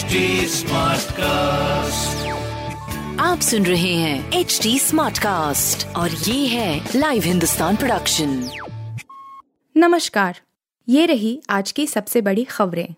HD cast आप सुन रहे हैं एच डी स्मार्ट कास्ट और ये है लाइव हिंदुस्तान प्रोडक्शन नमस्कार ये रही आज की सबसे बड़ी खबरें।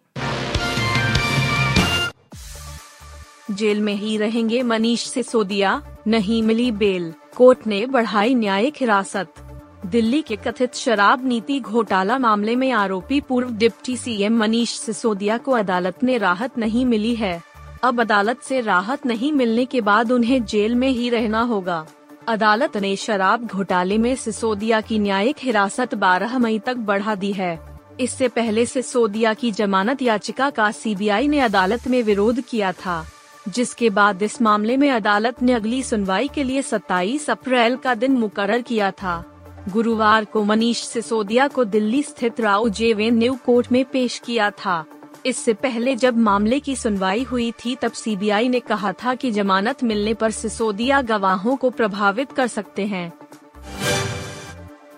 जेल में ही रहेंगे मनीष सिसोदिया नहीं मिली बेल। कोर्ट ने बढ़ाई न्यायिक हिरासत। दिल्ली के कथित शराब नीति घोटाला मामले में आरोपी पूर्व डिप्टी सीएम मनीष सिसोदिया को अदालत ने राहत नहीं मिली है। अब अदालत से राहत नहीं मिलने के बाद उन्हें जेल में ही रहना होगा। अदालत ने शराब घोटाले में सिसोदिया की न्यायिक हिरासत 12 मई तक बढ़ा दी है। इससे पहले सिसोदिया की जमानत याचिका का सीबीआई ने अदालत में विरोध किया था, जिसके बाद इस मामले में अदालत ने अगली सुनवाई के लिए 27 अप्रैल का दिन मुकर्र किया था। गुरुवार को मनीष सिसोदिया को दिल्ली स्थित राव जेवेन न्यू कोर्ट में पेश किया था। इससे पहले जब मामले की सुनवाई हुई थी तब सीबीआई ने कहा था कि जमानत मिलने पर सिसोदिया गवाहों को प्रभावित कर सकते हैं।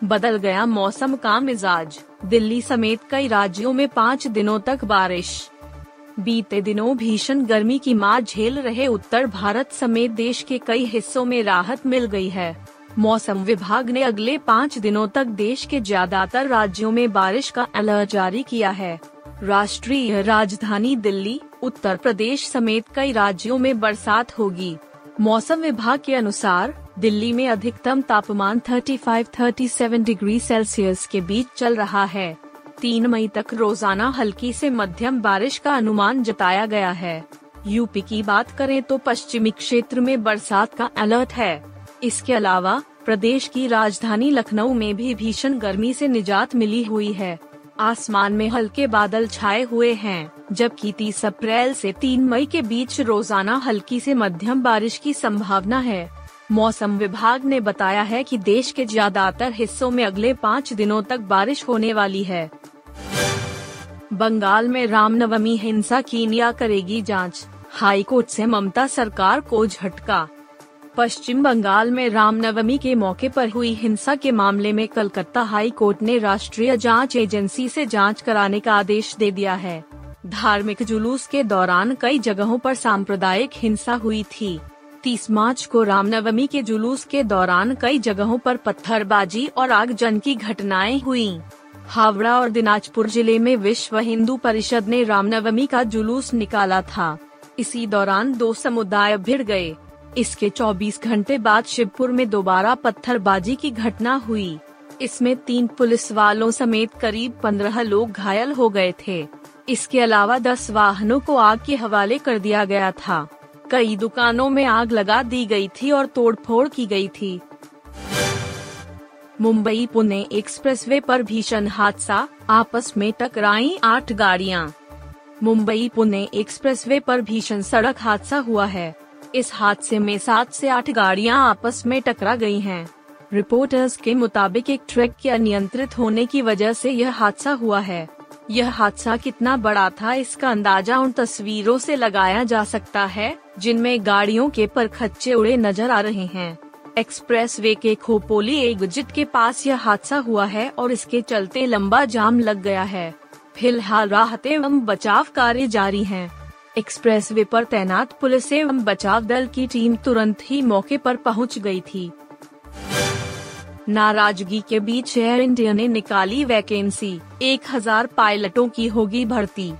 बदल गया मौसम का मिजाज। दिल्ली समेत कई राज्यों में पाँच दिनों तक बारिश। बीते दिनों भीषण गर्मी की मार झेल रहे उत्तर भारत समेत देश के कई हिस्सों में राहत मिल गई है। मौसम विभाग ने अगले पाँच दिनों तक देश के ज़्यादातर राज्यों में बारिश का अलर्ट जारी किया है। राष्ट्रीय राजधानी दिल्ली, उत्तर प्रदेश समेत कई राज्यों में बरसात होगी। मौसम विभाग के अनुसार, दिल्ली में अधिकतम तापमान 35-37 डिग्री सेल्सियस के बीच चल रहा है। तीन मई तक रोज़ाना हल्की से मध्यम बारिश का अनुमान जताया गया है। यूपी की बात करें तो पश्चिमी क्षेत्र में बरसात का अलर्ट है। इसके अलावा, प्रदेश की राजधानी लखनऊ में भी भीषण गर्मी से निजात मिली हुई है। आसमान में हल्के बादल छाए हुए हैं, जबकि 30 अप्रैल से 3 मई के बीच रोज़ाना हल्की से मध्यम बारिश की संभावना है। मौसम विभाग ने बताया है कि देश के ज़्यादातर हिस्सों में अगले पाँच दिनों तक बारिश होने वाली है। बंगाल में रामनवमी हिंसा की निया करेगी जाँच हाई कोर्ट से ममता सरकार को झटका पश्चिम बंगाल में रामनवमी के मौके पर हुई हिंसा के मामले में कलकत्ता हाई कोर्ट ने राष्ट्रीय जाँच एजेंसी से जाँच कराने का आदेश दे दिया है। धार्मिक जुलूस के दौरान कई जगहों पर सांप्रदायिक हिंसा हुई थी। तीस मार्च को रामनवमी के जुलूस के दौरान कई जगहों पर पत्थरबाजी और आगजन की घटनाएँ हुई। हावड़ा और दिनाजपुर ज़िले में विश्व हिंदू परिषद ने रामनवमी का जुलूस निकाला था। इसी दौरान दो समुदाय भिड़ गए। इसके 24 घंटे बाद शिवपुर में दोबारा पत्थरबाजी की घटना हुई। इसमें तीन पुलिस वालों समेत करीब पंद्रह लोग घायल हो गए थे। इसके अलावा दस वाहनों को आग के हवाले कर दिया गया था। कई दुकानों में आग लगा दी गई थी और तोड़फोड़ की गई थी। मुंबई पुणे एक्सप्रेसवे पर भीषण हादसा, आपस में टकराई आठ गाड़ियाँ। मुंबई पुणे एक्सप्रेसवे पर भीषण सड़क हादसा हुआ है। इस हादसे में सात से आठ गाड़ियाँ आपस में टकरा गई हैं। रिपोर्टर्स के मुताबिक एक ट्रक के अनियंत्रित होने की वजह से यह हादसा हुआ है यह हादसा कितना बड़ा था इसका अंदाज़ा उन तस्वीरों से लगाया जा सकता है, जिनमें गाड़ियों के परखच्चे उड़े नज़र आ रहे हैं एक्सप्रेस वे के खोपोली एग्जिट के पास यह हादसा हुआ है और इसके चलते लंबा जाम लग गया है फ़िलहाल राहत एवं बचाव कार्य जारी हैं। एक्सप्रेस वे पर तैनात पुलिस एवं बचाव दल की टीम तुरंत ही मौके पर पहुँच गई थी। नाराज़गी के बीच एयर इंडिया ने निकाली वैकेंसी। 1000 पायलटों की होगी भर्ती।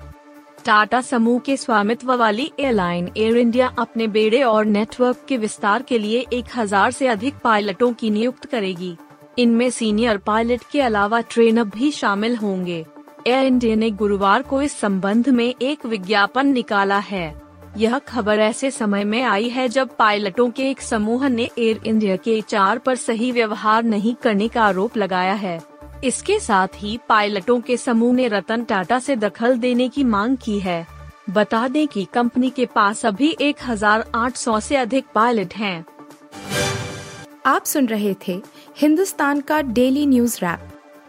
टाटा समूह के स्वामित्व वाली एयरलाइन एयर इंडिया अपने बेड़े और नेटवर्क के विस्तार के लिए 1000 से अधिक पायलटों की नियुक्त करेगी। इनमें सीनियर पायलट के अलावा ट्रेनर भी शामिल होंगे। एयर इंडिया ने गुरुवार को इस संबंध में एक विज्ञापन निकाला है। यह खबर ऐसे समय में आई है जब पायलटों के एक समूह ने एयर इंडिया के चार पर सही व्यवहार नहीं करने का आरोप लगाया है। इसके साथ ही पायलटों के समूह ने रतन टाटा से दखल देने की मांग की है। बता दें कि कंपनी के पास अभी 1,800 से अधिक पायलट हैं। आप सुन रहे थे हिंदुस्तान का डेली न्यूज़ रैप।